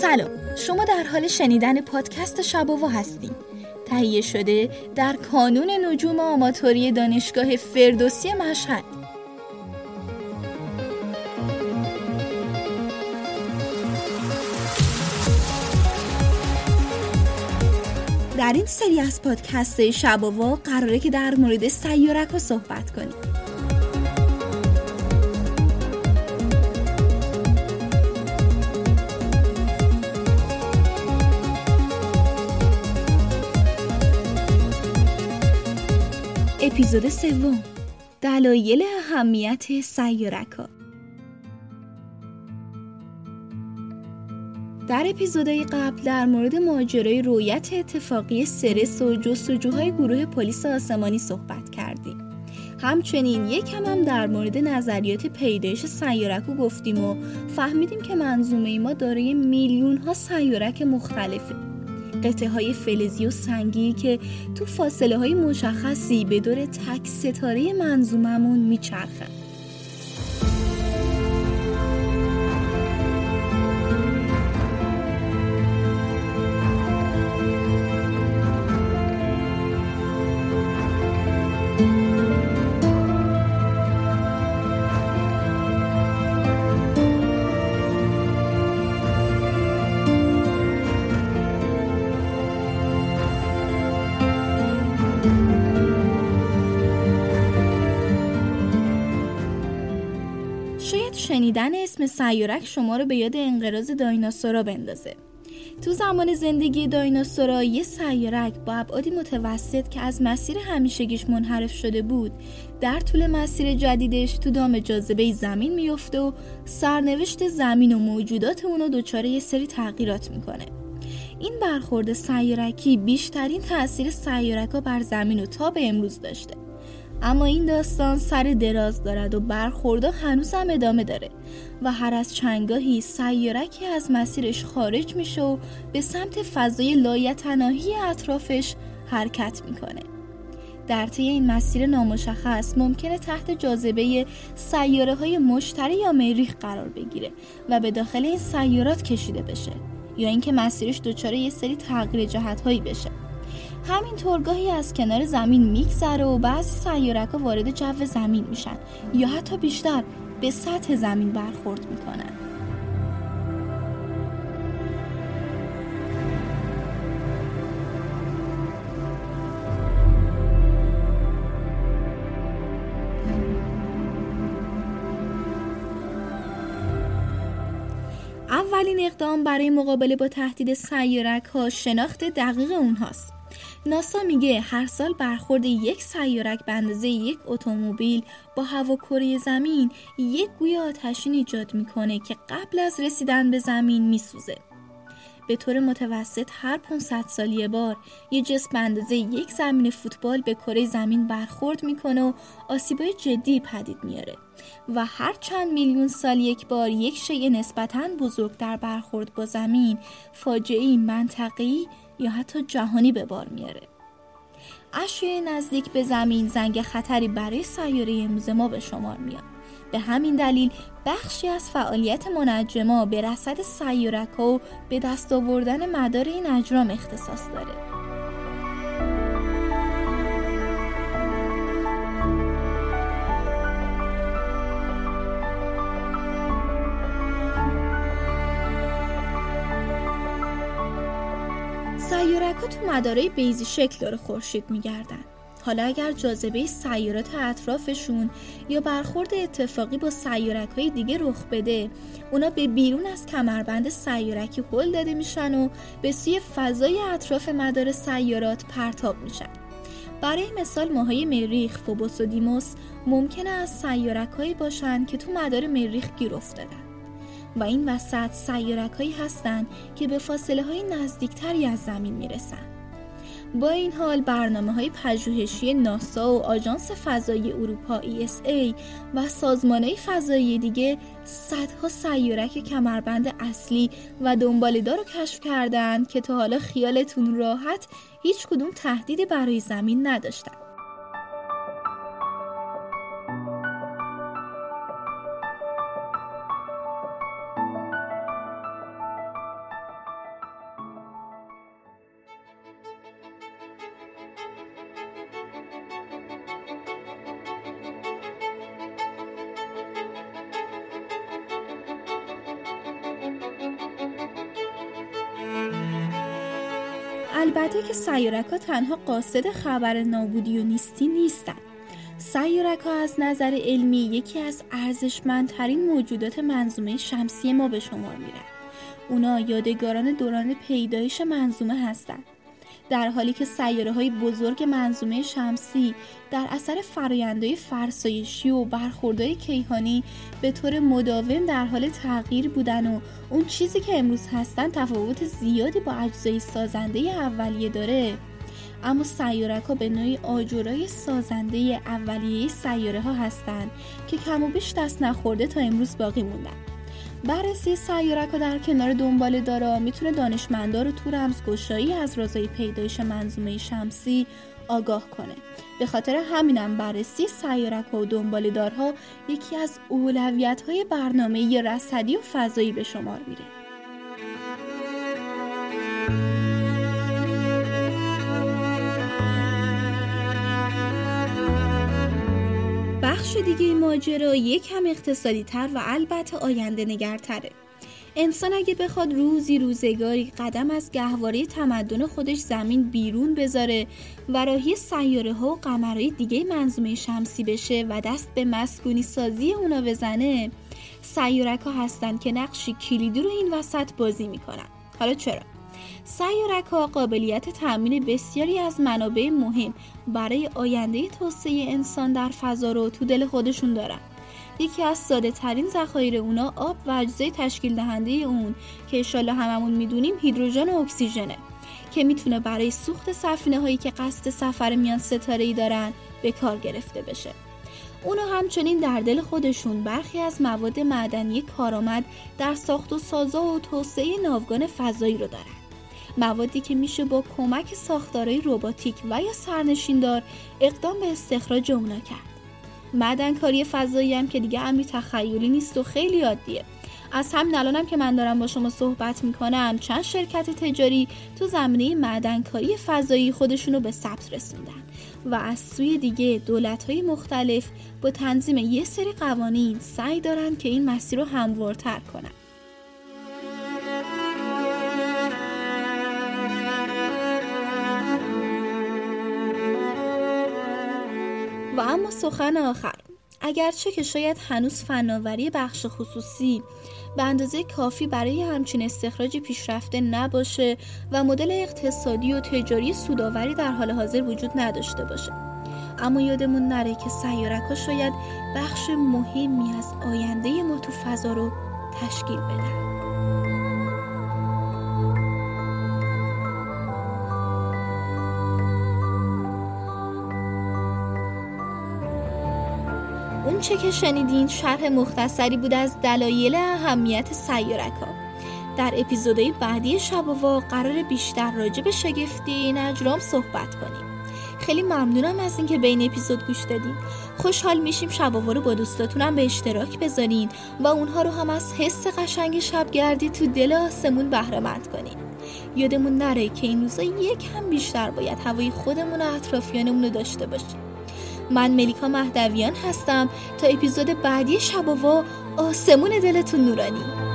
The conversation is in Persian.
سلام. شما در حال شنیدن پادکست شباوا هستید تهیه شده در کانون نجوم آماتوری دانشگاه فردوسی مشهد. در این سری از پادکست شباوا قراره که در مورد سیارک ها صحبت کنیم. اپیزود سوم. دلایل اهمیت سیارکا در اپیزودهای قبل در مورد ماجرای رویت اتفاقی سرس و جستجوهای گروه پلیس آسمانی صحبت کردیم. همچنین یک هم, هم در مورد نظریات پیدایش سیارک گفتیم و فهمیدیم که منظومه ما دارای میلیون ها سیارک مختلفه. قطعه های فلزی و سنگی که تو فاصله های مشخصی به دور تک ستاره منظوممون میچرخن شنیدن اسم سیارک شما رو به یاد انقراض دایناسورا بندازه. تو زمان زندگی دایناسورا یه سیارک با ابعادی متوسط که از مسیر همیشگیش منحرف شده بود در طول مسیر جدیدش تو دام جاذبه زمین میفته و سرنوشت زمین و موجودات اونو دچار یه سری تغییرات می‌کنه. این برخورد سیارکی بیشترین تاثیر سیارکا بر زمین و تا به امروز داشته. اما این داستان سر دراز دارد و برخوردا هنوز هم ادامه داره و هر از چنگاهی سیارکی از مسیرش خارج میشه و به سمت فضای لایتناهی اطرافش حرکت می‌کنه. در طی این مسیر نامشخص ممکنه تحت جاذبه سیاره های مشتری یا مریخ قرار بگیره و به داخل این سیارات کشیده بشه. یا اینکه مسیرش دچار یه سری تغییر جهت هایی بشه. همین گاهی از کنار زمین میگذره و بعضی سیارک ها وارد جو زمین میشن یا حتی بیشتر به سطح زمین برخورد می‌کنن. اولین اقدام برای مقابله با تهدید سیارک ها شناخت دقیق اونهاست. ناسا میگه هر سال برخورد یک سیارک به اندازه یک اتومبیل با هواکره زمین یک گوی آتشین ایجاد می‌کنه که قبل از رسیدن به زمین میسوزه. به طور متوسط هر 500 سال یه بار یه جسم اندازه یک زمین فوتبال به کره زمین برخورد می‌کنه و آسیبای جدی پدید میاره و هر چند میلیون سال یک بار یک شیء نسبتاً بزرگ در برخورد با زمین فاجعه منطقی یا حتی جهانی به بار میاره. اشیاء نزدیک به زمین زنگ خطری برای سیاره امروز ما به شمار میاد. به همین دلیل بخشی از فعالیت منجما به رصد سیارک و به دست آوردن مدار این اجرام اختصاص داره. سیارک تو مدارای بیزی شکل داره خورشید میگردن. حالا اگر جاذبه سیارات اطرافشون یا برخورد اتفاقی با سیارک های دیگه رخ بده اونا به بیرون از کمربند سیارکی هل داده میشن و به سوی فضای اطراف مدار سیارات پرتاب میشن برای مثال ماهای مریخ فوبوس و دیموس ممکنه از سیارک باشن که تو مدار مریخ گیر افتادن و این وسط سیارک هستند که به فاصله های نزدیکتری از زمین می‌رسن. با این حال برنامه های پژوهشی ناسا و آژانس فضایی اروپا ESA و سازمان های فضایی دیگه صدها سیارک کمربند اصلی و دنبالدار رو کشف کردند که تا حالا خیالتون راحت هیچ کدوم تهدیدی برای زمین نداشتند. البته که سیارک ها تنها قاصد خبر نابودی و نیستی نیستن. سیارک ها از نظر علمی یکی از ارزشمندترین موجودات منظومه شمسی ما به شمار میرن. اونا یادگاران دوران پیدایش منظومه هستند در حالی که سیاره های بزرگ منظومه شمسی در اثر فرایندهای فرسایشی و برخوردهای کیهانی به طور مداوم در حال تغییر بودن و اون چیزی که امروز هستن تفاوت زیادی با اجزای سازنده اولیه داره. اما سیارک ها به نوعی آجورای سازنده اولیه سیاره ها هستند که کم و بیش دست نخورده تا امروز باقی موندن. بررسی سیارک در کنار دنبال دارا می‌تونه دانشمندا رو تو رمزگشایی از رازهای پیدایش منظومه شمسی آگاه کنه. به خاطر همینم بررسی سیارک و دنبال دارها یکی از اولویت های برنامه رصدی و فضایی به شمار میره. بخش دیگه ماجرا یکم اقتصادی تر و البته آینده نگرتره انسان اگه بخواد روزی روزگاری قدم از گهواره تمدن خودش زمین بیرون بذاره و راهی سیاره ها و قمرهای دیگه منظومه شمسی بشه و دست به مسکونی سازی اونا بزنه سیارک ها هستن که نقشی کلیدی رو این وسط بازی می‌کنن حالا چرا؟ سیارک ها قابلیت تأمین بسیاری از منابع مهم برای آینده توسعه انسان در فضا رو تو دل خودشون دارن. یکی از ساده ترین ذخایر اونا آب و اجزای تشکیل دهنده اون که اشالا هممون می‌دونیم هیدروژن و اکسیژنه که می‌تونه برای سوخت سفینه هایی که قصد سفر میان ستاره ای دارن به کار گرفته بشه. اونا همچنین در دل خودشون برخی از مواد معدنی کارآمد در ساخت و سازا و توسعه ناوگان فضایی رو دارن. موادی که میشه با کمک ساختارهای رباتیک و یا سرنشیندار اقدام به استخراج اونا کرد. معدنکاری فضایی هم که دیگه امری تخیلی نیست و خیلی عادیه. از همین الانم که من دارم با شما صحبت می‌کنم چند شرکت تجاری تو زمینه معدنکاری فضایی خودشونو به ثبت رسوندن و از سوی دیگه دولت های مختلف با تنظیم یه سری قوانین سعی دارن که این مسیر رو هموارتر کنن. و اما سخن آخر. اگرچه که شاید هنوز فناوری بخش خصوصی به اندازه کافی برای همچین استخراج پیشرفته نباشه و مدل اقتصادی و تجاری سوداوری در حال حاضر وجود نداشته باشه. اما یادمون نره که سیارک ها شاید بخش مهمی از آینده ما تو فضا رو تشکیل بدن. اون چه که شنیدین شرح مختصری بود از دلایل اهمیت سیارک در اپیزودهای بعدی شباوا قرار بیشتر راجع به شگفتی این اجرام صحبت کنیم. خیلی ممنونم از اینکه به این اپیزود گوش دادین. خوشحال میشیم شباوا رو با دوستاتونم به اشتراک بذارین و اونها رو هم از حس قشنگ شبگردی تو دل آسمون بهرهمند کنین. یادمون نره که این روزا یکم بیشتر باید هوای خودمون و اطرافیانمون رو داشته باشیم. من ملیکا مهدویان هستم. تا اپیزود بعدی شباوا آسمون دلتون نورانی.